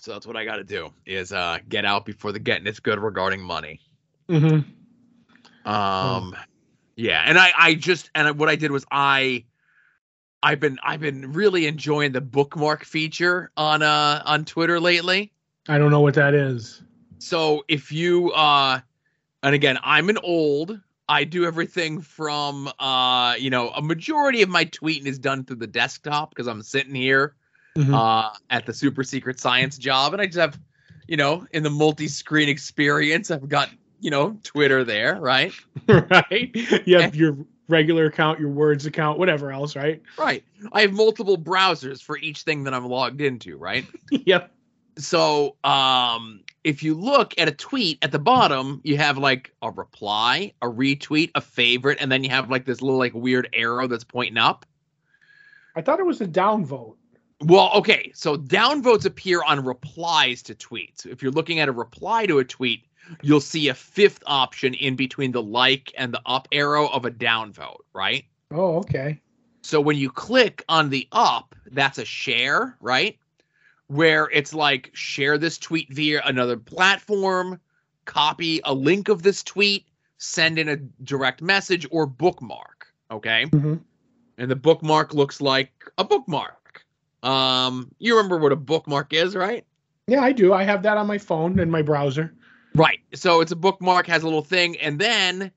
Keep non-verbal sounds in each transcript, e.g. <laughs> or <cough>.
So that's what I got to do is uh get out before the getting it's good regarding money. Mm-hmm. Um, yeah, and I I just and what I did was I I've been I've been really enjoying the bookmark feature on uh on Twitter lately. I don't know what that is. So if you uh and again, I'm an old I do everything from uh you know, a majority of my tweeting is done through the desktop because I'm sitting here Mhm. uh at the super secret science job and I just have you know, in the multi-screen experience, I've got, you know, Twitter there, right? <laughs> right? You have your regular account, your words account, whatever else, right? Right. I have multiple browsers for each thing that I'm logged into, right? <laughs> yep. So, um, if you look at a tweet at the bottom, you have like a reply, a retweet, a favorite, and then you have like this little like weird arrow that's pointing up. I thought it was a downvote. Well, okay, so downvotes appear on replies to tweets. If you're looking at a reply to a tweet, you'll see a fifth option in between the like and the up arrow of a downvote, right? Oh, okay. So when you click on the up, that's a share, right? Where it's like share this tweet via another platform, copy a link of this tweet, send in a direct message or bookmark, okay? hmm And the bookmark looks like a bookmark. Um, you remember what a bookmark is, right? Yeah, I do. I have that on my phone and my browser. Right. So it's a bookmark, has a little thing, and then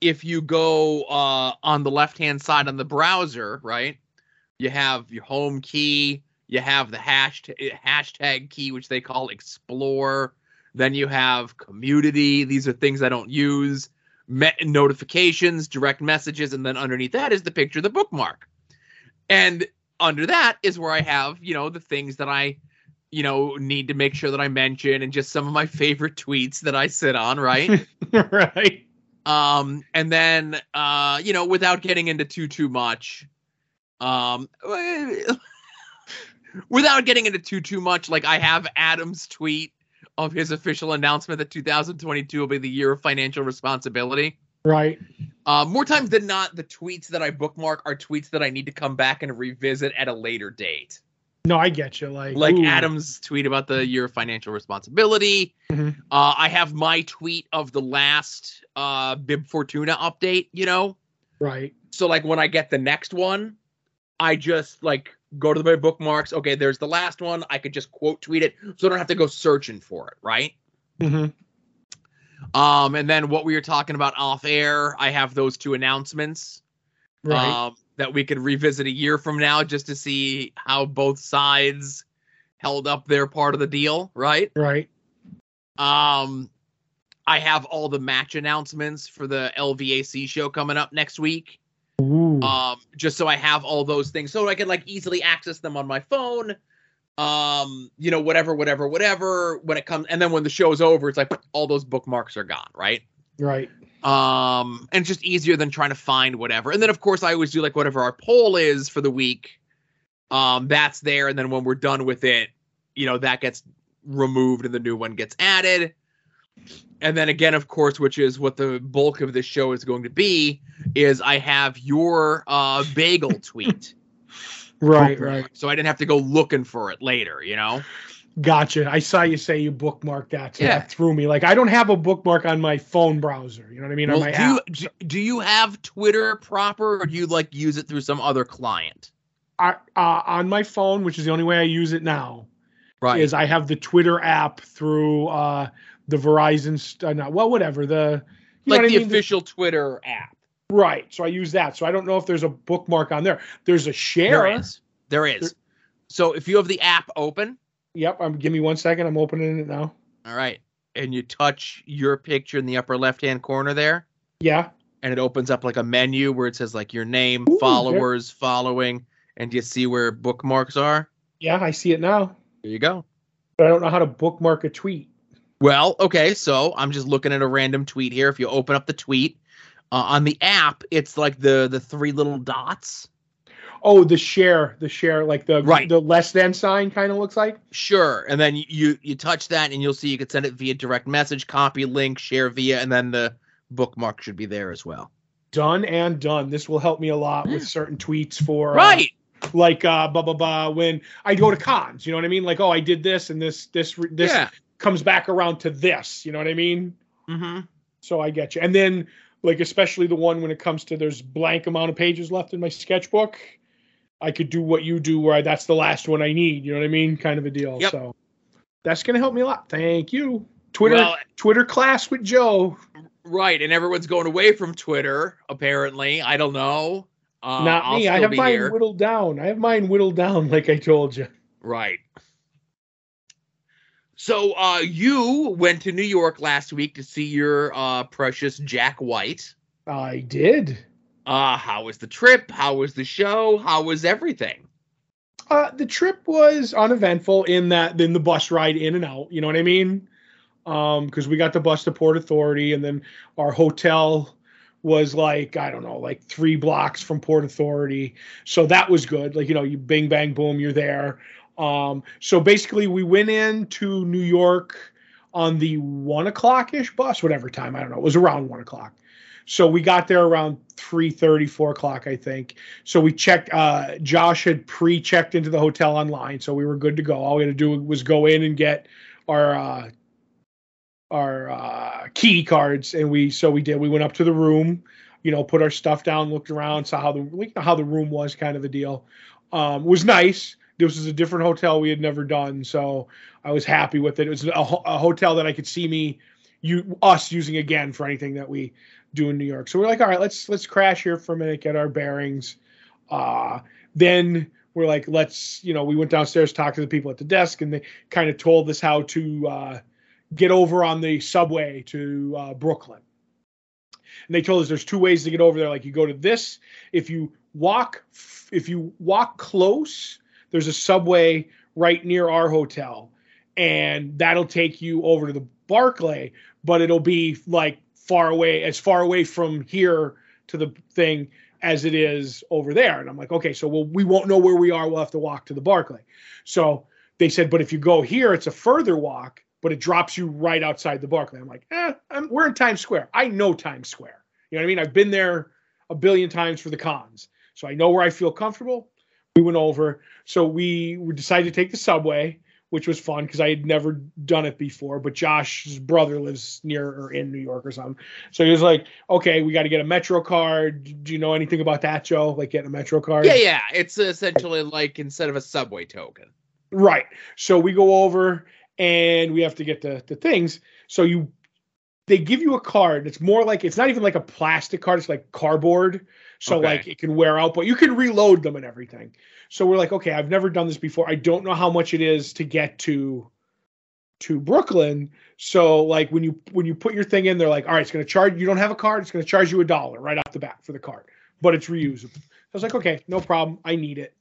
if you go uh, on the left hand side on the browser, right, you have your home key, you have the hashtag hashtag key, which they call explore. Then you have community. These are things I don't use. Met notifications, direct messages, and then underneath that is the picture of the bookmark. And under that is where I have, you know, the things that I you know, need to make sure that I mention and just some of my favorite tweets that I sit on, right? <laughs> right. um, and then uh, you know, without getting into too too much, um, <laughs> without getting into too too much, like I have Adam's tweet of his official announcement that 2022 will be the year of financial responsibility. Right. Uh, more times than not, the tweets that I bookmark are tweets that I need to come back and revisit at a later date No, I get you. Like, like ooh. Adam's tweet about the year of financial responsibility. Mhm. Uh, I have my tweet of the last uh, Bib Fortuna update, you know? Right. So, like, when I get the next one, I just, like, go to my bookmarks. Okay, there's the last one. I could just quote tweet it so I don't have to go searching for it, right? hmm Um, and then what we were talking about off air, I have those two announcements Right. um, that we could revisit a year from now just to see how both sides held up their part of the deal, right? right. Um, I have all the match announcements for the LVAC show coming up next week. Ooh. Um, just so I have all those things, so I can like easily access them on my phone. Um, you know, whatever, whatever, whatever. When it comes, and then when the show's over, it's like all those bookmarks are gone, right? right. Um, and it's just easier than trying to find whatever. And then of course I always do like whatever our poll is for the week. Um, that's there, and then when we're done with it, you know, that gets removed and the new one gets added. And then again, of course, which is what the bulk of this show is going to be, is I have your uh bagel <laughs> tweet. Right. bookmarked, Right. So I didn't have to go looking for it later, you know? Gotcha. I saw you say you bookmarked that. So Yeah. that threw me. Like, I don't have a bookmark on my phone browser. You know what I mean? Well, on my do, you, app. do, you have Twitter proper or do you like use it through some other client? I, uh, on my phone, which is the only way I use it now, Right. is I have the Twitter app through uh, the Verizon. St- uh, not, well, whatever the like the mean? official Twitter app. Right. So I use that. So I don't know if there's a bookmark on there. There's a share. There is. There is. So if you have the app open, Yep. Um, give me one second. I'm opening it now. all right, and you touch your picture in the upper left hand corner there, Yeah. and it opens up like a menu where it says like your name, Ooh, followers, following, and you see where bookmarks are. Yeah. I see it now, There you go. but I don't know how to bookmark a tweet. Well, okay, so I'm just looking at a random tweet here. If you open up the tweet uh, on the app, it's like the the three little dots. Oh, the share, the share, like the Right. the less than sign kind of looks like. Sure, and then you you touch that, and you'll see you can send it via direct message, copy link, share via, and then the bookmark should be there as well. Done and done. This will help me a lot with certain tweets for uh, Right. like uh blah blah blah when I go to cons, you know what I mean? Like, oh, I did this and this this this yeah. comes back around to this, you know what I mean? Mm-hmm. So I get you. And then like especially the one when it comes to there's blank amount of pages left in my sketchbook. I could do what you do where I, that's the last one I need, you know what I mean? Kind of a deal. Yep. So that's gonna help me a lot. Thank you. Twitter Well- Twitter class with Joe. Right, and everyone's going away from Twitter. Apparently, I don't know. Uh, Not I'll me. I have mine here. whittled down. I have mine whittled down, <laughs> like I told you. Right. So, uh, you went to New York last week to see your uh, precious Jack White. I did. Uh, how was the trip? How was the show? How was everything? Uh, the trip was uneventful in that in the bus ride in and out. You know what I mean? Um, because we got the bus to Port Authority, and then our hotel was like I don't know, like three blocks from Port Authority. So that was good. Like you know, you bing bang boom, you're there. Um, so basically, we went into New York on the one o'clock ish bus, whatever time I don't know. It was around one o'clock. So we got there around 3 4 o'clock, I think. So we checked. Uh, Josh had pre-checked into the hotel online, so we were good to go. All we had to do was go in and get our uh, our uh, key cards, and we so we did. We went up to the room, you know, put our stuff down, looked around, saw how the like, how the room was, kind of a deal. Um, was nice. This was a different hotel we had never done, so I was happy with it. It was a, a hotel that I could see me, you us using again for anything that we do in New York. So we're like, all right, let's let's crash here for a minute, get our bearings. Uh, then we're like, let's, you know, we went downstairs, talked to the people at the desk, and they kind of told us how to uh, get over on the subway to uh, Brooklyn. And they told us there's two ways to get over there. Like you go to this, if you walk, if you walk close, there's a subway right near our hotel, and that'll take you over to the Barclay, but it'll be like far away, as far away from here to the thing as it is over there. And I'm like, okay, so we'll, we won't know where we are. We'll have to walk to the Barclay. So they said, but if you go here, it's a further walk, but it drops you right outside the Barclay. I'm like, eh, I'm, we're in Times Square. I know Times Square. You know what I mean? I've been there a billion times for the cons, so I know where I feel comfortable. We went over, so we, decided to take the subway, which was fun because I had never done it before. But Josh's brother lives near or in New York or something, so he was like, "Okay, we got to get a Metro card. Do you know anything about that, Joe? Like getting a Metro card?" Yeah, yeah. It's essentially like instead of a subway token. Right. So we go over and we have to get the the things. So you they give you a card. It's more like it's not even like a plastic card, it's like cardboard. So Okay. like it can wear out, but you can reload them and everything. So we're like, okay, I've never done this before. I don't know how much it is to get to to Brooklyn. So like when you when you put your thing in, they're like, all right, it's gonna charge you don't have a card, it's gonna charge you a dollar right off the bat for the card. But it's reusable. I was like, okay, no problem. I need it.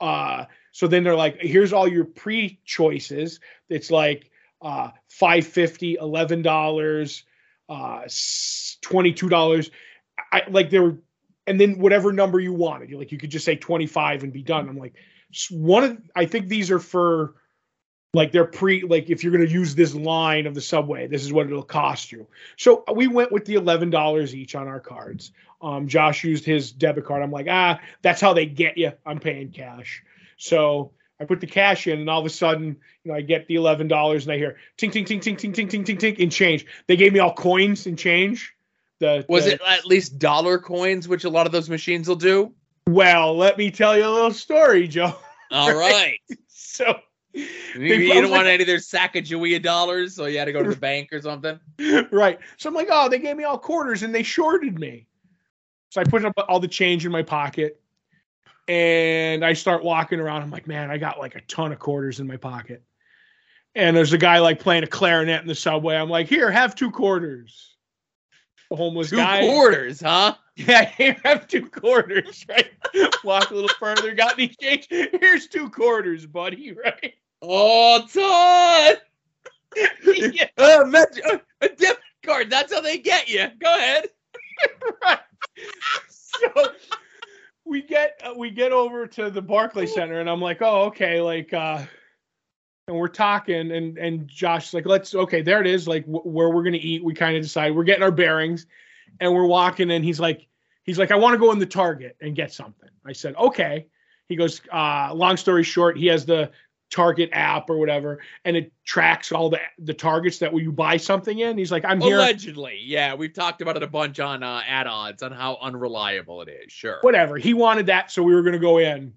Uh so then they're like, here's all your pre choices. It's like uh, five fifty, eleven dollars, uh, twenty two dollars. I like they were, and then whatever number you wanted. You like you could just say twenty five and be done. I'm like, one of I think these are for like they're pre like if you're gonna use this line of the subway, this is what it'll cost you. So we went with the eleven dollars each on our cards. Um, Josh used his debit card. I'm like, ah, that's how they get you. I'm paying cash. So I put the cash in, and all of a sudden, you know, I get the eleven dollars, and I hear ting ting ting ting ting ting ting ting ting in change. They gave me all coins and change. The Was the- it at least dollar coins, which a lot of those machines will do? Well, let me tell you a little story, Joe. All <laughs> right. So, you, you don't was want any of their Sacagawea dollars, so you had to go to the bank or something. <laughs> right. So I'm like, oh, they gave me all quarters, and they shorted me. So I put up all the change in my pocket, and I start walking around. I'm like, man, I got like a ton of quarters in my pocket. And there's a guy like playing a clarinet in the subway. I'm like, here, have two quarters. Homeless Two guy. quarters, huh? <laughs> Yeah, here, have two quarters, right? Walk a little <laughs> further, got any change? Here's two quarters, buddy, <laughs> right? Oh, Todd! yeah, Uh, uh, a debit card. That's how they get you. Go ahead. right. So we get uh, we get over to the Barclay Center, and I'm like, oh, okay, like, uh, and we're talking, and and Josh's like, let's okay, there it is, like wh- where we're gonna eat. We kind of decide we're getting our bearings, and we're walking, and he's like, he's like, I want to go in the Target and get something. I said, okay. He goes, uh, long story short, he has the Target app or whatever, and it tracks all the the targets that you buy something in. He's like, I'm here. Allegedly, yeah, we've talked about it a bunch on uh, add-ons on how unreliable it is. Sure, Whatever. He wanted that, so we were gonna go in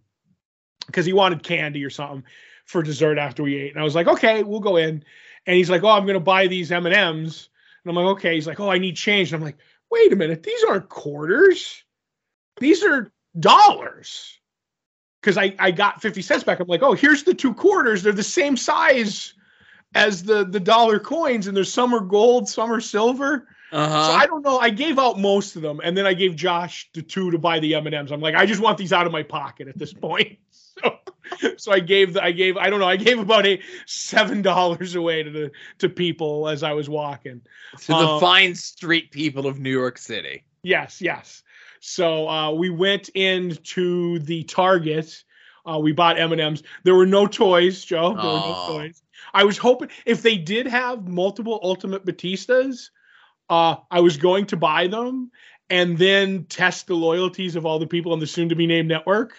because he wanted candy or something for dessert after we ate. And I was like, okay, we'll go in. And he's like, oh, I'm gonna buy these M and M's. And I'm like, okay. He's like, oh, I need change. And I'm like, wait a minute, these aren't quarters. These are dollars. Because I, I got 50 cents back. I'm like, oh, here's the two quarters. They're the same size as the, the dollar coins, and there's some are gold, some are silver. uh-huh. So I don't know. I gave out most of them, and then I gave Josh the two to buy the M and M's. I'm like, I just want these out of my pocket at this point. <laughs> <laughs> So, I gave the, I gave I don't know I gave about a seven dollars away to the to people as I was walking. to the uh, fine street people of New York City. Yes, yes. So uh, we went into the Target. Uh, we bought M and M's. There were no toys, Joe. There were no toys. I was hoping if they did have multiple Ultimate Batistas, uh, I was going to buy them and then test the loyalties of all the people on the soon-to-be named network.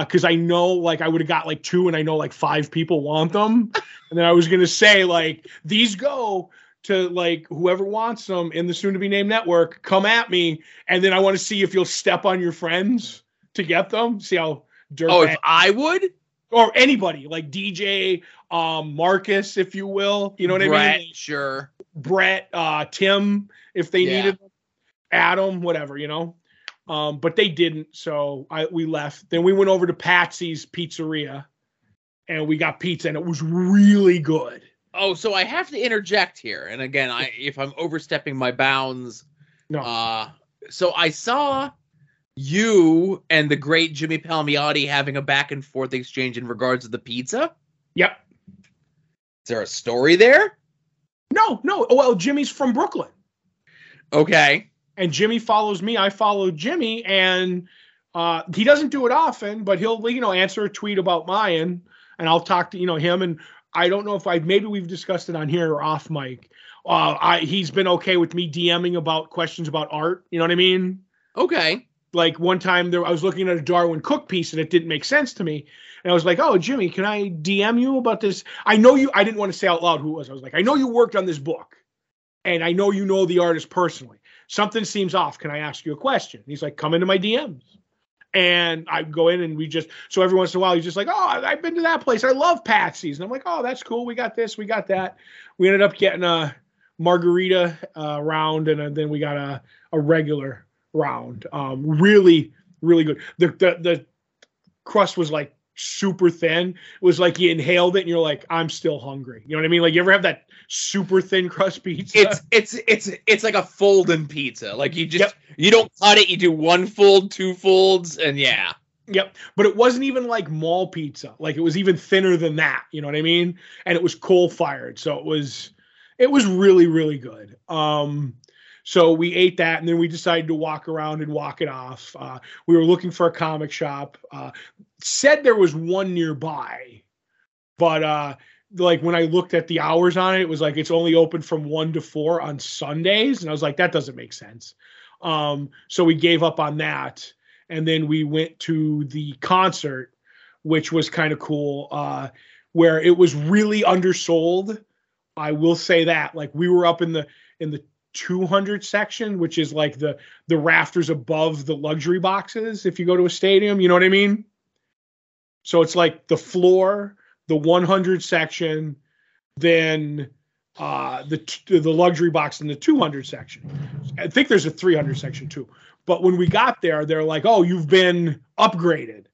Because I know, like, I would have got like two, and I know like five people want them, <laughs> and then I was gonna say like these go to like whoever wants them in the soon-to-be named network. Come at me, and then I want to see if you'll step on your friends to get them. See how dirt Oh, if I would, or anybody like DJ, um, Marcus, if you will. You know what I Brett, mean? Sure. Brett, uh, Tim, if they Yeah. needed them, Adam, whatever, you know. Um, but they didn't, so I we left. Then we went over to Patsy's Pizzeria, and we got pizza, and it was really good. Oh, so I have to interject here, and again, I if I'm overstepping my bounds, No, uh, so I saw you and the great Jimmy Palmiotti having a back and forth exchange in regards to the pizza. yep, Is there a story there? no, no. Oh, well, Jimmy's from Brooklyn, Okay. And Jimmy follows me. I follow Jimmy, and uh, he doesn't do it often, but he'll you know answer a tweet about mine, and I'll talk to you know him. And I don't know if I maybe we've discussed it on here or off mic. Uh, I, he's been okay with me DMing about questions about art. You know what I mean? Okay. like one time there I was looking at a Darwyn Cooke piece and it didn't make sense to me. And I was like, "Oh, Jimmy, can I DM you about this? I know you I didn't want to say out loud who it was. I was like, "I know you worked on this book and I know you know the artist personally. Something seems off. Can I ask you a question?" And he's like, "Come into my DMs." And I go in and we just so every once in a while he's just like, "Oh, I've been to that place. I love Patsy's." And I'm like, "Oh, that's cool. We got this, we got that." We ended up getting a margarita uh, round and uh, then we got a a regular round. Um, really, really good. The, the the crust was like super thin. It was like you inhaled it and you're like, I'm still hungry. You know what I mean? Like you ever have that super thin crust pizza? It's it's it's it's like a folding pizza. Like you just Yep. you don't cut it, you do one fold, two folds, and yeah. Yep. But it wasn't even like mall pizza. Like it was even thinner than that. You know what I mean? And it was coal fired. So it was it was really, really good. Um so we ate that and then we decided to walk around and walk it off. Uh, we were looking for a comic shop. Uh, said there was one nearby, but uh like when I looked at the hours on it, it was like it's only open from one to four on Sundays. And I was like, that doesn't make sense. Um, so we gave up on that and then we went to the concert which was kind of cool uh where it was really undersold i will say that like we were up in the in the 200 section which is like the the rafters above the luxury boxes if you go to a stadium you know what i mean so it's like the floor the 100 section then uh the the luxury box in the 200 section i think there's a 300 section too but when we got there, they're like, "Oh, you've been upgraded.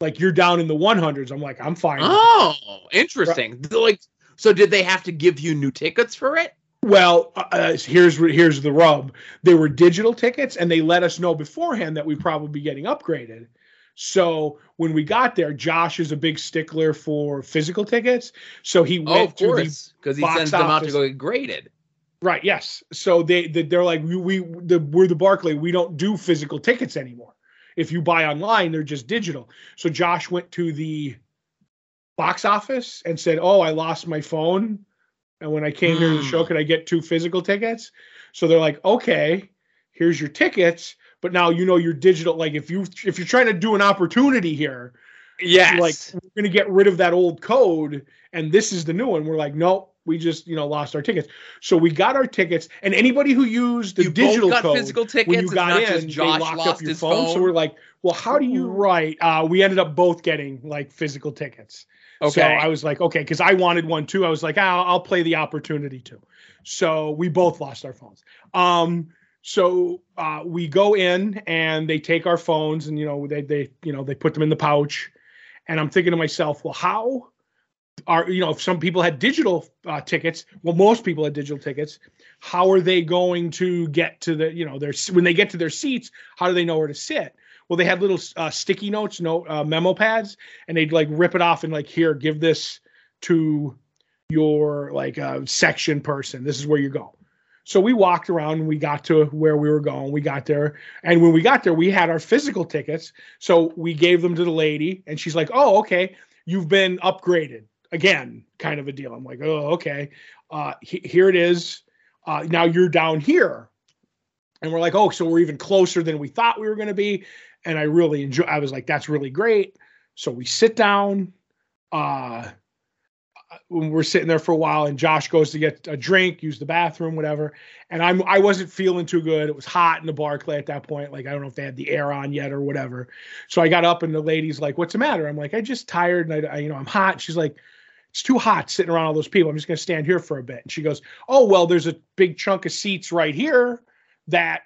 Like you're down in the 100s." I'm like, "I'm fine." Oh, interesting. Like so did they have to give you new tickets for it? Well, uh, uh, here's here's the rub. They were digital tickets, and they let us know beforehand that we'd probably be getting upgraded. So when we got there, Josh is a big stickler for physical tickets. So he Oh, went of to the course, because he sends them out to go get graded. Right. Yes. So they, they they're like we, we the we're the Barclay. We don't do physical tickets anymore. If you buy online, they're just digital. So Josh went to the box office and said, "Oh, I lost my phone, and when I came here to the show, Hmm. could I get two physical tickets?" So they're like, "Okay, here's your tickets, but now you know your digital. Like if you if you're trying to do an opportunity here, Yes. like we're gonna get rid of that old code, and this is the new one. We're like, nope. We just, you know, lost our tickets. So we got our tickets, and anybody who used the you digital both got code, physical tickets. when you got in, they locked lost up your his phone. phone. So we're like, well, how do you write? Uh, we ended up both getting like physical tickets. okay. So I was like, okay, because I wanted one too. I was like, ah, I'll play the opportunity too. So we both lost our phones. Um, so uh, we go in and they take our phones and you know they they you know they put them in the pouch, and I'm thinking to myself, well, how are you know if some people had digital uh, tickets, well, most people had digital tickets. How are they going to get to the you know their when they get to their seats? How do they know where to sit? Well, they had little uh, sticky notes, note uh, memo pads, and they'd like rip it off and like here, give this to your like uh, section person. This is where you go. So we walked around and we got to where we were going. We got there. And when we got there, we had our physical tickets. So we gave them to the lady and she's like, Oh, okay. You've been upgraded again, kind of a deal. I'm like, Oh, okay. Uh, he- here it is. Uh, now you're down here. And we're like, Oh, so we're even closer than we thought we were going to be. And I really enjoy, I was like, That's really great. So we sit down. Uh, when we're sitting there for a while and Josh goes to get a drink, use the bathroom, whatever. And I'm I wasn't feeling too good. It was hot in the Barclay at that point. Like I don't know if they had the air on yet or whatever. So I got up and the lady's like, "What's the matter?" I'm like, "I just tired and I, I you know I'm hot." She's like, "It's too hot sitting around all those people. I'm just gonna stand here for a bit." And she goes, "Oh well, there's a big chunk of seats right here that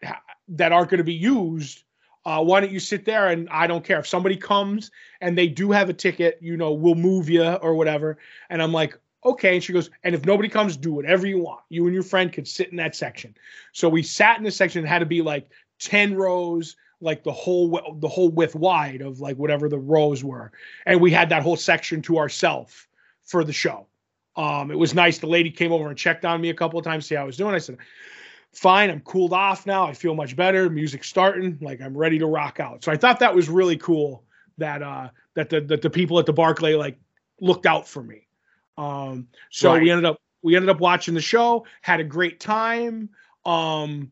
that aren't going to be used." Uh, why don't you sit there and I don't care if somebody comes and they do have a ticket, you know, we'll move you or whatever. And I'm like, okay. And she goes, and if nobody comes, do whatever you want. You and your friend could sit in that section. So we sat in the section. It had to be like 10 rows, like the whole, the whole width wide of like whatever the rows were. And we had that whole section to ourselves for the show. Um, it was nice. The lady came over and checked on me a couple of times, see how I was doing. I said, fine, I'm cooled off now. I feel much better. Music's starting. Like I'm ready to rock out. So I thought that was really cool that uh that the that the people at the Barclay like looked out for me. Um so Right. we ended up we ended up watching the show, had a great time. Um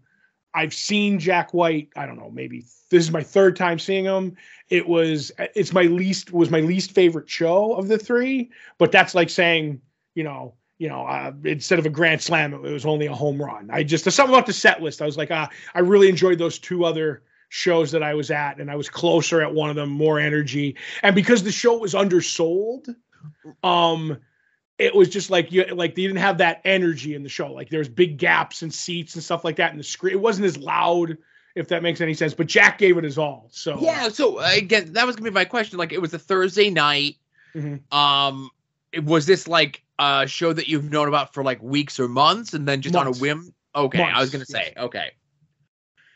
I've seen Jack White, I don't know, maybe this is my third time seeing him. It was it's my least was my least favorite show of the three, but that's like saying, you know, you know, uh, instead of a grand slam, it was only a home run. I just there's something about the set list. I was like, ah, I really enjoyed those two other shows that I was at, and I was closer at one of them, more energy, and because the show was undersold, um, it was just like you like they didn't have that energy in the show. Like there's big gaps and seats and stuff like that in the screen. It wasn't as loud, if that makes any sense. But Jack gave it his all. So Yeah, so again, that was gonna be my question. Like, it was a Thursday night. Mhm. Um, was this like a show that you've known about for like weeks or months, and then just on a whim? Okay, I was gonna say. Okay,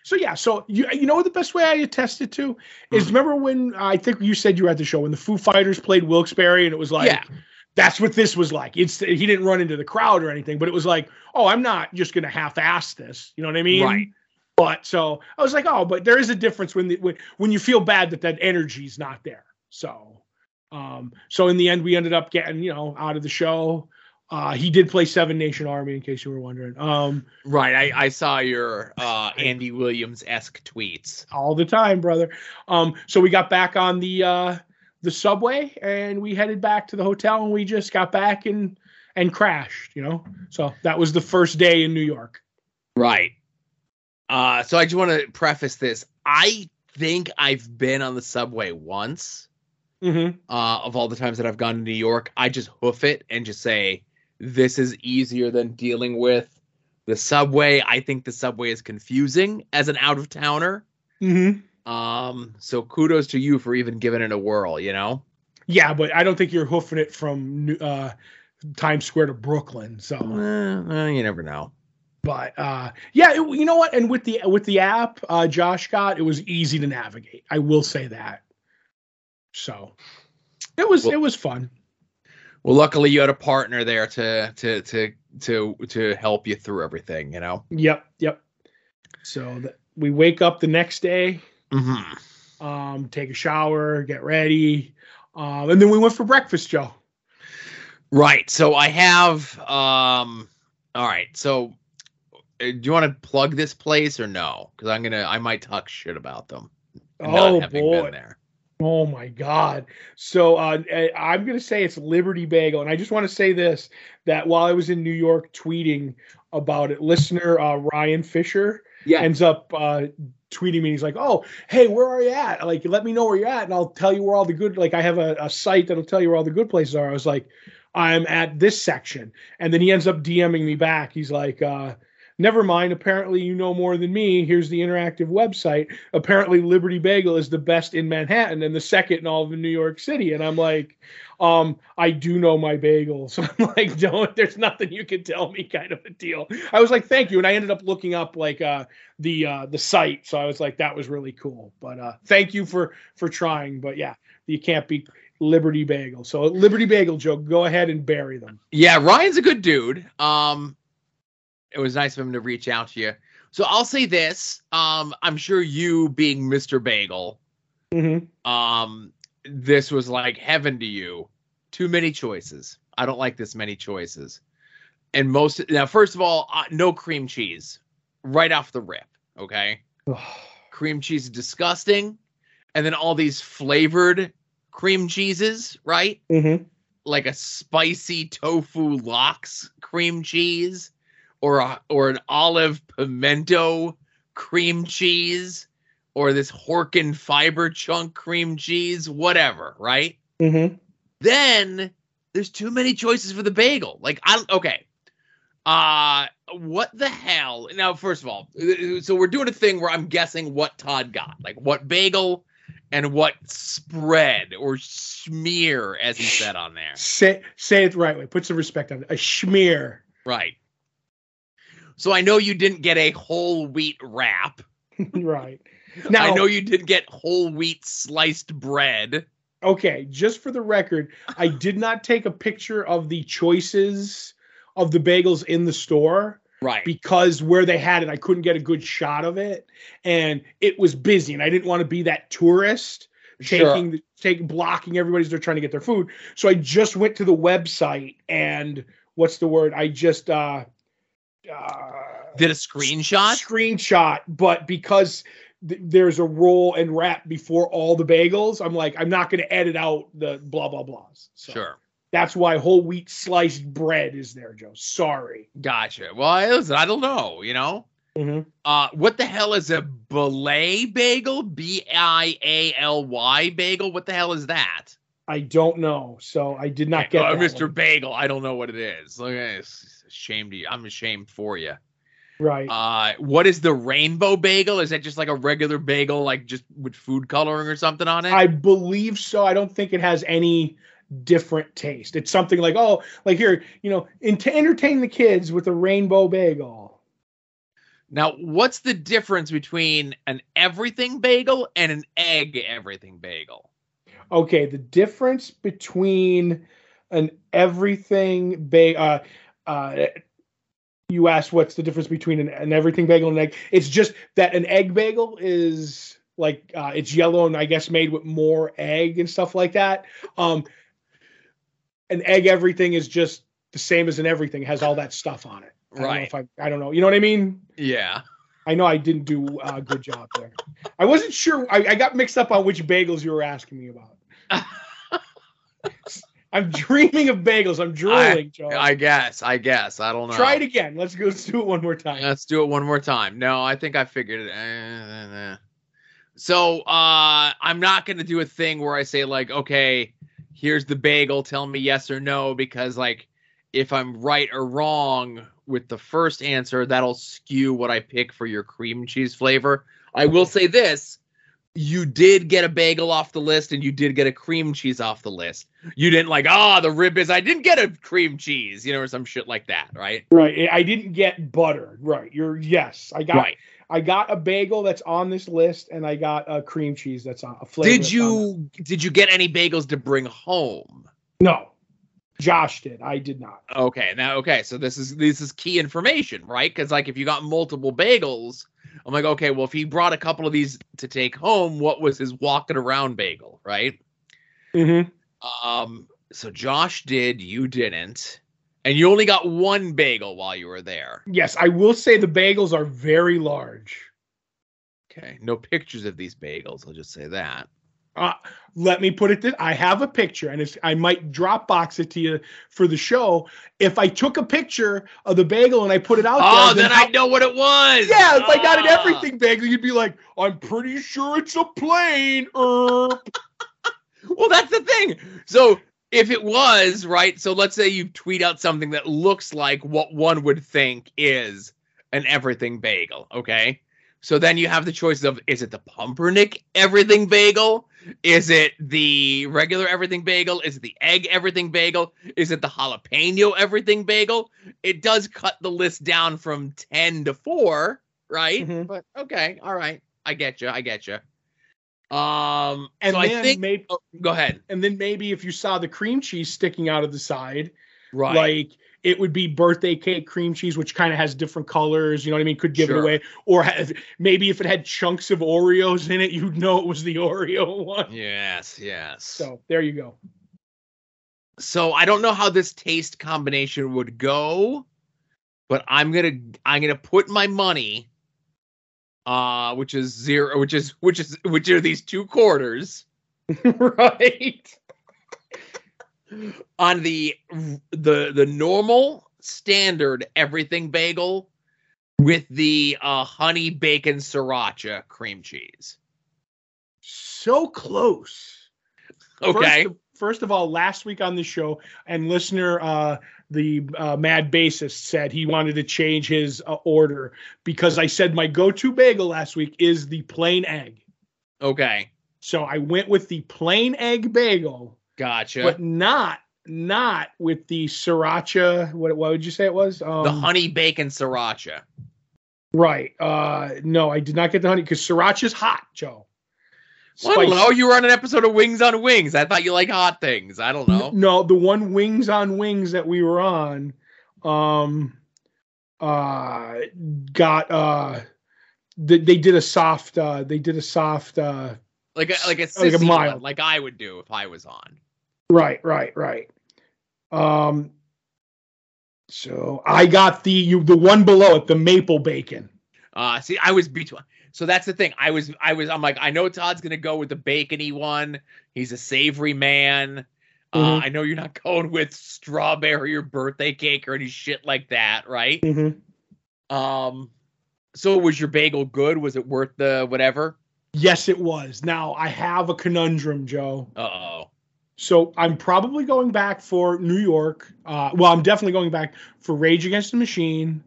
So yeah, so you you know what the best way I attest it to is Mhm. remember when I think you said you were at the show when the Foo Fighters played Wilkes-Barre and it was like Yeah. That's what this was like. It's he didn't run into the crowd or anything, but it was like, oh, I'm not just gonna half-ass this. You know what I mean? Right. But so I was like, oh, but there is a difference when the, when when you feel bad that that energy's not there. So, um, so in the end, we ended up getting you know out of the show. Uh, he did play Seven Nation Army, in case you were wondering. Um, right. I, I saw your uh, Andy Williams esque tweets. all the time, brother. Um, so we got back on the uh, the subway and we headed back to the hotel and we just got back and and crashed. You know, so that was the first day in New York. Right. Uh, so I just want to preface this. I think I've been on the subway once. Mm-hmm. uh, of all the times that I've gone to New York, I just hoof it and just say, this is easier than dealing with the subway. I think the subway is confusing as an out of towner. Mm-hmm. Um, so kudos to you for even giving it a whirl, you know? Yeah, but I don't think you're hoofing it from uh, Times Square to Brooklyn. So, Eh, eh, you never know. but uh, yeah, it, you know what? And with the with the app, uh, Josh got it was easy to navigate. I will say that. So, it was Well- it was fun. Well, luckily you had a partner there to to to to to help you through everything, you know? Yep, yep. So that we wake up the next day, Mm-hmm. um, take a shower, get ready, um, and then we went for breakfast, Joe. Right. So I have um all right. So Uh, Do you want to plug this place or no? Because I'm gonna, I might talk shit about them. Oh, boy. been there. Oh my God! So uh, I'm gonna say it's Liberty Bagel, and I just want to say this: that while I was in New York tweeting about it, listener uh, Ryan Fisher Yeah. ends up uh, tweeting me. He's like, "Oh, hey, where are you at? Like, let me know where you're at, and I'll tell you where all the good. Like, I have a, a site that'll tell you where all the good places are." I was like, "I'm at this section," and then he ends up DMing me back. He's like. uh Never mind. Apparently, you know more than me. Here's the interactive website. Apparently, Liberty Bagel is the best in Manhattan and the second in all of New York City. And I'm like, um, I do know my bagels. <laughs> I'm like, don't. There's nothing you can tell me, kind of a deal. I was like, thank you, and I ended up looking up like uh, the uh, the site. So I was like, that was really cool. But uh, thank you for for trying. But yeah, you can't beat Liberty Bagel. So Liberty Bagel joke. Go ahead and bury them. Yeah, Ryan's a good dude. Um, it was nice of him to reach out to you. So I'll say this. Um, I'm sure you being Mr. Bagel, Mm-hmm. um, this was like heaven to you. Too many choices. I don't like this many choices. And most now, first of all, uh, no cream cheese right off the rip. Okay, <sighs> cream cheese is disgusting, and then all these flavored cream cheeses, right? mm-hmm. like a spicy tofu lox cream cheese or a, or an olive pimento cream cheese or this Horkin fiber chunk cream cheese, whatever, right? Mm-hmm. Then there's too many choices for the bagel. Like I okay. Uh what the hell? Now first of all, so we're doing a thing where I'm guessing what Todd got. Like what bagel and what spread or smear as he said on there. Say say it the right way. Put some respect on it. A smear. Right. So I know you didn't get a whole wheat wrap. <laughs> right. Now I know you did get whole wheat sliced bread. okay, just for the record, I did not take a picture of the choices of the bagels in the store Right. because where they had it, I couldn't get a good shot of it, and it was busy, and I didn't want to be that tourist taking the taking blocking everybody's they're trying to get their food. So I just went to the website and what's the word? I just uh, uh Did a screenshot? screenshot, but because th- there's a roll and wrap before all the bagels, I'm like, I'm not going to edit out the blah blah blahs. So Sure. That's why whole wheat sliced bread is there, Joe. Sorry. Gotcha. Well, I, listen, I don't know, you know? Mm-hmm. Uh, what the hell is a belay bagel? B I A L Y bagel? What the hell is that? I don't know, so I did not get Uh, that Mr. one. Bagel, I don't know what it is. Look at this. Ashamed of you. I'm ashamed for you. Right. Uh, what is the rainbow bagel? Is that just like a regular bagel, like just with food coloring or something on it? I believe so. I don't think it has any different taste. It's something like, oh, like here, you know, in, to entertain the kids with a rainbow bagel. now, what's the difference between an everything bagel and an egg everything bagel? Okay, the difference between an everything ba- uh, uh, you asked what's the difference between an, an everything bagel and an egg. It's just that an egg bagel is like uh, it's yellow and I guess made with more egg and stuff like that. Um, an egg everything is just the same as an everything. It has all that stuff on it. I don't know Right. if I, I don't know. You know what I mean? Yeah. I know I didn't do a good job there. I wasn't sure. I, I got mixed up on which bagels you were asking me about. <laughs> I'm dreaming of bagels. I'm drooling, Joe. I guess. I guess. I don't know. Try it again. Let's go. Let's do it one more time. Let's do it one more time. No, I think I figured it. eh, eh, eh. So uh, I'm not going to do a thing where I say like, okay, here's the bagel. Tell me yes or no, because like, if I'm right or wrong with the first answer, that'll skew what I pick for your cream cheese flavor. I will say this: you did get a bagel off the list, and you did get a cream cheese off the list. You didn't like, ah, the rib is. I didn't get a cream cheese, you know, or some shit like that, right? Right. I didn't get butter. Right. You're yes. I got. Right. I got a bagel that's on this list, and I got a cream cheese that's on a flavor. Did that's on that. you did you get any bagels to bring home? No. Josh did. I did not. Okay, now okay, so this is this is key information, right? Because like if you got multiple bagels, I'm like, okay, well if he brought a couple of these to take home, what was his walking around bagel, right? Mm-hmm. Um, so Josh did, you didn't, and you only got one bagel while you were there. Yes, I will say the bagels are very large. Okay, no pictures of these bagels. I'll just say that. Uh, let me put it this: I have a picture, and it's, I might Dropbox it to you for the show. If I took a picture of the bagel and I put it out Oh, there, then how- I know what it was. Yeah, if I got an Ah. everything bagel, you'd be like, "I'm pretty sure it's a plain herb." <laughs> Well, that's the thing. So if it was right, so let's say you tweet out something that looks like what one would think is an everything bagel. Okay. So then you have the choice of is it the pumpernick everything bagel? Is it the regular everything bagel? Is it the egg everything bagel? Is it the jalapeno everything bagel? It does cut the list down from 10 to 4, right? Mhm. But okay, all right. I get you. I get you. Um And so then I think maybe, oh, go ahead. and then maybe if you saw the cream cheese sticking out of the side, Right. like it would be birthday cake cream cheese, which kind of has different colors. You know what I mean? Could give Sure. it away, or have, maybe if it had chunks of Oreos in it, you'd know it was the Oreo one. yes, yes. So there you go. so I don't know how this taste combination would go, but I'm gonna I'm gonna put my money, uh, which is zero, which is which is which are these two quarters <laughs> right. On the the the normal standard everything bagel with the uh, honey bacon sriracha cream cheese. So close. Okay. First of, first of all, last week on the show, and listener, uh, the uh, Mad Bassist said he wanted to change his uh, order because I said my go-to bagel last week is the plain egg. Okay. So I went with the plain egg bagel, Gotcha. but not not with the sriracha. What what would you say it was? Um, the honey bacon sriracha. Right. Uh, no, I did not get the honey because sriracha's hot, Joe. Well, I don't know. You were on an episode of Wings on Wings. I thought you like hot things. I don't know. No, the one wings on wings that we were on, um, uh, got uh, they, they did a soft, uh, they did a soft, uh, Like a like a Like a mild. one, like I would do if I was on. Right, right, right. Um, so I got the you the one below it, the maple bacon. Uh see, I was between. So that's the thing. I was I was I'm like I know Todd's gonna go with the bacony one. He's a savory man. Uh, Mhm. I know you're not <laughs> going with strawberry or birthday cake or any shit like that, right? Mm-hmm. Um, so was your bagel good? Was it worth the whatever? Yes, it was. Now I have a conundrum, Joe. Uh oh. So I'm probably going back for New York. Uh, well, I'm definitely going back for Rage Against the Machine.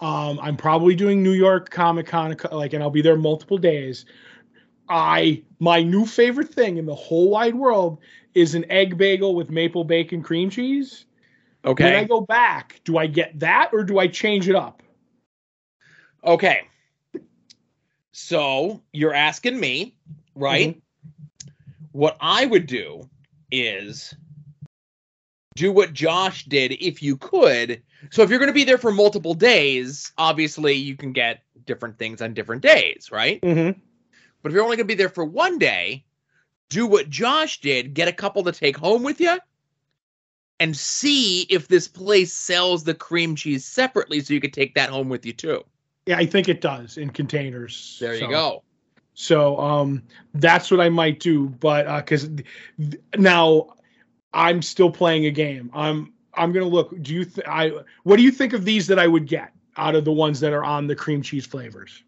Um, I'm probably doing New York Comic Con, like, and I'll be there multiple days. I my new favorite thing in the whole wide world is an egg bagel with maple bacon cream cheese. Okay. When I go back, do I get that or do I change it up? Okay. So you're asking me, right? What I would do is do what Josh did if you could. So if you're going to be there for multiple days, obviously you can get different things on different days, right? Mm-hmm. But if you're only going to be there for one day, do what Josh did, get a couple to take home with you and see if this place sells the cream cheese separately so you could take that home with you too. Yeah, I think it does in containers. There you go. So um, that's what I might do. But because th- now I'm still playing a game. I'm I'm gonna look. Do you th- I what do you think of these that I would get out of the ones that are on the cream cheese flavors?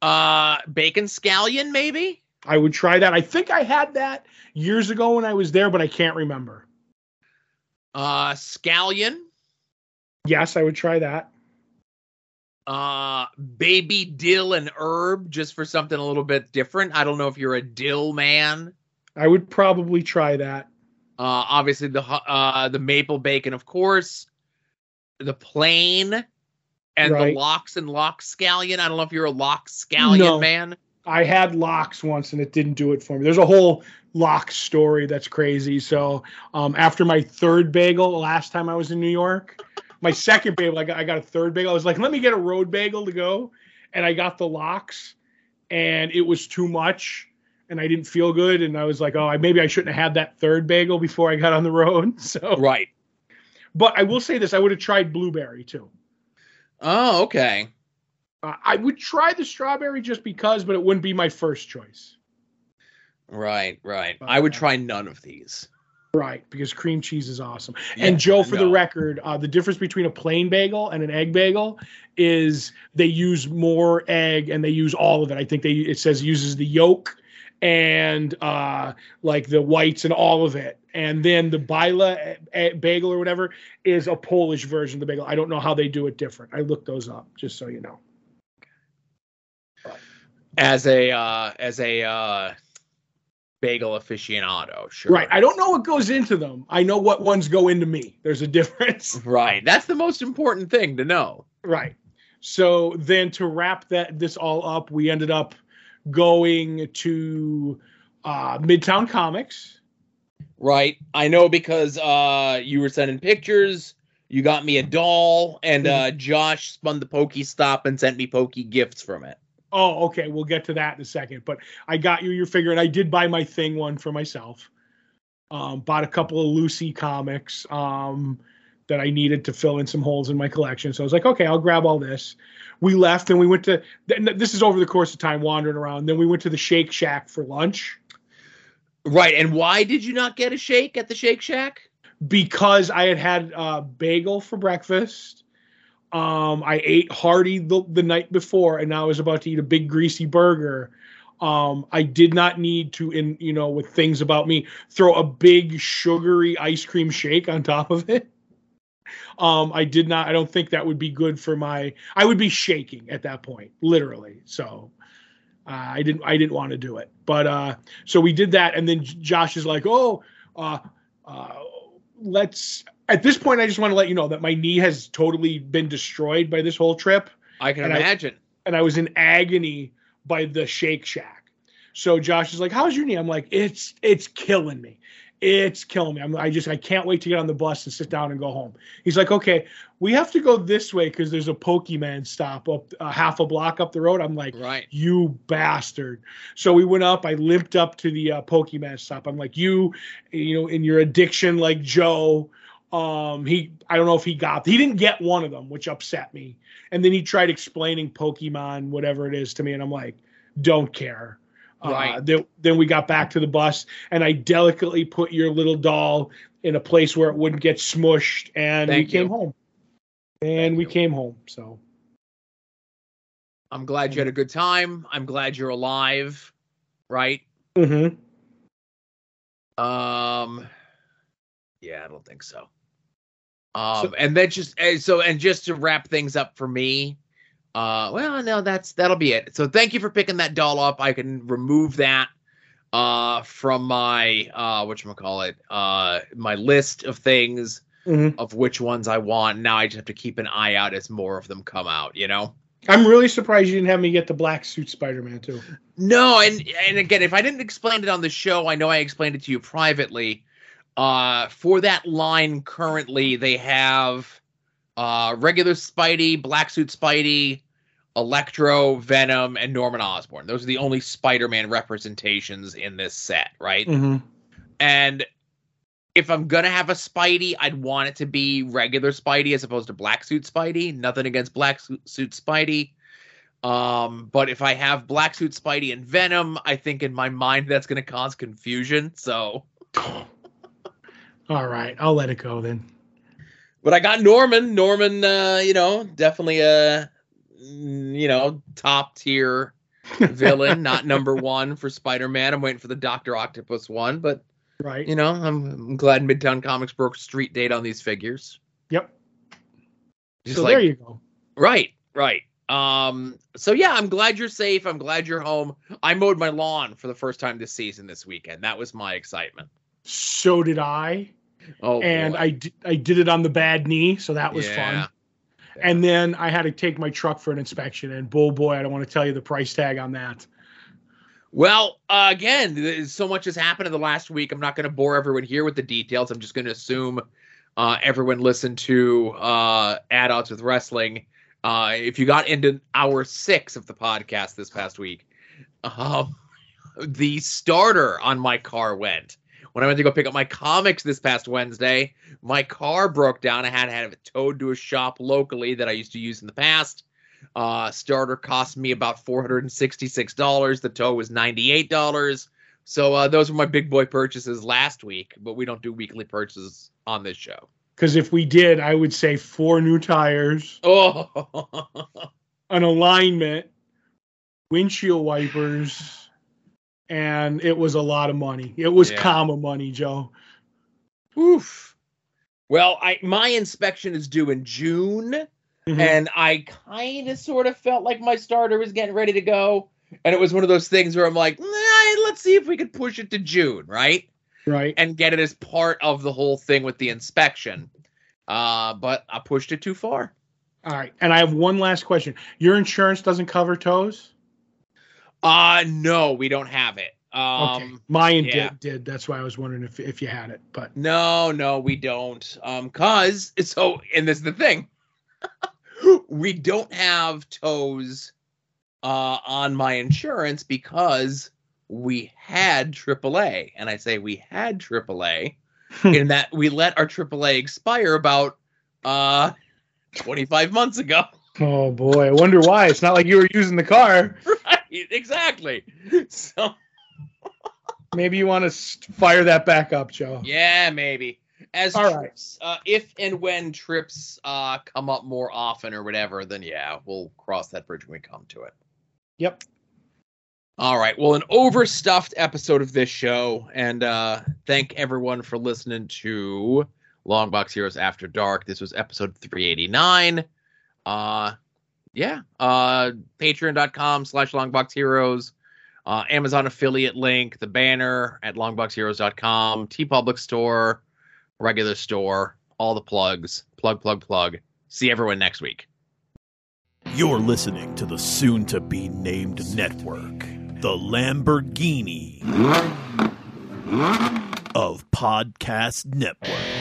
Uh bacon scallion maybe? I would try that. I think I had that years ago when I was there, but I can't remember. Uh scallion, Yes, I would try that. Uh baby dill and herb just for something a little bit different. I don't know if you're a dill man. I would probably try that. Uh obviously the uh the maple bacon of course. The plain and Right. the lox and lock scallion. I don't know if you're a lock scallion No. man. I had lox once and it didn't do it for me. There's a whole lock story that's crazy. So um, after my third bagel last time I was in New York, my second bagel, I got, I got a third bagel. I was like, let me get a road bagel to go. And I got the lox and it was too much and I didn't feel good. And I was like, oh, I, maybe I shouldn't have had that third bagel before I got on the road. <laughs> So Right. But I will say this: I would have tried blueberry too. Oh, okay. Uh, I would try the strawberry just because, but it wouldn't be my first choice. Right, right. I would try none of these. Right, because cream cheese is awesome. Yeah, and Joe, for the record, uh, the difference between a plain bagel and an egg bagel is they use more egg and they use all of it. I think they it says uses the yolk and uh, like the whites and all of it. And then the Bila eh, eh, bagel or whatever is a Polish version of the bagel. I don't know how they do it different. I looked those up just so you know. As a uh as a uh bagel aficionado, sure. Right. I don't know what goes into them. I know what ones go into me. There's a difference. <laughs> Right. That's the most important thing to know. Right. So then to wrap that this all up, we ended up going to uh, Midtown Comics. Right. I know because uh you were sending pictures, you got me a doll, and uh Josh spun the PokéStop and sent me pokey gifts from it. Oh, okay. We'll get to that in a second. But I got you your figure, and I did buy my thing one for myself. Um, bought a couple of Lucy comics um, that I needed to fill in some holes in my collection. So I was like, okay, I'll grab all this. We left and we went to. th- This is over the course of time wandering around. Then we went to the Shake Shack for lunch. Right. And why did you not get a shake at the Shake Shack? because I had had a bagel for breakfast. Um, I ate hearty the, the night before, and now I was about to eat a big greasy burger. Um, I did not need to, in you know, with things about me, throw a big sugary ice cream shake on top of it. Um, I did not. I don't think that would be good for my. I would be shaking at that point, literally. So uh, I didn't. I didn't want to do it. But uh, so we did that, and then Josh is like, "Oh, uh, uh, let's." At this point, I just want to let you know that my knee has totally been destroyed by this whole trip I can And I- imagine. and I was in agony by the Shake Shack. So Josh is like, "How's your knee?" I'm like, "It's it's killing me. It's killing me. I'm, I just I can't wait to get on the bus and sit down and go home." He's like, "Okay, we have to go this way because there's a Pokemon stop up uh, half a block up the road." I'm like, right. "You bastard!" So we went up. I limped up to the uh, Pokemon stop. I'm like, "You, you know, in your addiction like Joe." Um, he I don't know if he got he didn't get one of them, which upset me. And then he tried explaining Pokemon, whatever it is, to me, and I'm like, don't care. Uh, Right. then, then we got back to the bus, and I delicately put your little doll in a place where it wouldn't get smushed, and Thank we came you. home. And Thank we you. came home. So I'm glad you had a good time. I'm glad you're alive. Right. Mhm. Um, yeah, I don't think so. Um, So- and then just eh, so and just to wrap things up for me, uh, well, no, that's that'll be it. So thank you for picking that doll up. I can remove that uh from my uh what call it uh my list of things Mhm. of which ones I want. Now I just have to keep an eye out as more of them come out. You know. I'm really surprised you didn't have me get the black suit Spider-Man too. No, and and again, if I didn't explain it on the show, I know I explained it to you privately. Uh, for that line, currently they have uh regular Spidey, Black Suit Spidey, Electro, Venom, and Norman Osborn. Those are the only Spider-Man representations in this set, right? Mm-hmm. And if I'm gonna have a Spidey, I'd want it to be regular Spidey as opposed to Black Suit Spidey. Nothing against Black Suit Spidey. Um, but if I have Black Suit Spidey and Venom, I think in my mind that's gonna cause confusion. So <laughs> All right, I'll let it go then. but I got Norman. Norman, uh, you know, definitely a mm, you know, top tier <laughs> villain, not number one for Spider-Man. I'm waiting for the Doctor Octopus one, but right. you know, I'm, I'm glad Midtown Comics broke street date on these figures. Yep. Just so like there you go. right, right. Um. So yeah, I'm glad you're safe. I'm glad you're home. I mowed my lawn for the first time this season this weekend. That was my excitement. So did I. Oh, and boy. I, I did it on the bad knee, so that was Yeah. fun. And then I had to take my truck for an inspection, and bull boy, I don't want to tell you the price tag on that. Well, uh, again, so much has happened in the last week. I'm not going to bore everyone here with the details. I'm just going to assume uh, everyone listened to uh, Odds with Wrestling. Uh, if you got into hour six of the podcast this past week, um, <laughs> the starter on my car went, when I went to go pick up my comics this past Wednesday, my car broke down. I had to have it towed to a shop locally that I used to use in the past. Uh, starter cost me about four hundred and sixty-six dollars. The tow was ninety-eight dollars. So uh, those were my big boy purchases last week, but we don't do weekly purchases on this show. Because if we did, I would say four new tires, Oh, <laughs> an alignment, windshield wipers, and it was a lot of money. It was Yeah. comma money, Joe. oof. Well, I my inspection is due in June. Mhm. and I kind of sort of felt like my starter was getting ready to go. And it was one of those things where I'm like, nah, let's see if we could push it to June, right? right. And get it as part of the whole thing with the inspection. Uh, but I pushed it too far. All right. And I have one last question. Your insurance doesn't cover tows? Uh no, we don't have it. Okay. Um Mine yeah. did, did. That's why I was wondering if, if you had it. But no, no, we don't. Um, cause so and this is the thing. <laughs> we don't have tows uh on my insurance because we had AAA. And I say we had AAA in that we let our AAA expire about uh 25 months ago. oh boy, I wonder why. It's not like you were using the car. <laughs> right, exactly. <laughs> So <laughs> Maybe you want to fire that back up, Joe. yeah, maybe. As All right. trips, uh, if and when trips uh, come up more often or whatever, then yeah, we'll cross that bridge when we come to it. Yep. All right. Well, an overstuffed episode of this show, and uh, thank everyone for listening to Longbox Heroes After Dark. This was episode 389. Uh, yeah. Uh, Patreon.com slash Longbox Heroes. Uh, Amazon affiliate link, the banner at longboxheroes.com, TeePublic Store, regular store, all the plugs. Plug, plug, plug. See everyone next week. You're listening to the soon to be named network, the Lamborghini of Podcast Network.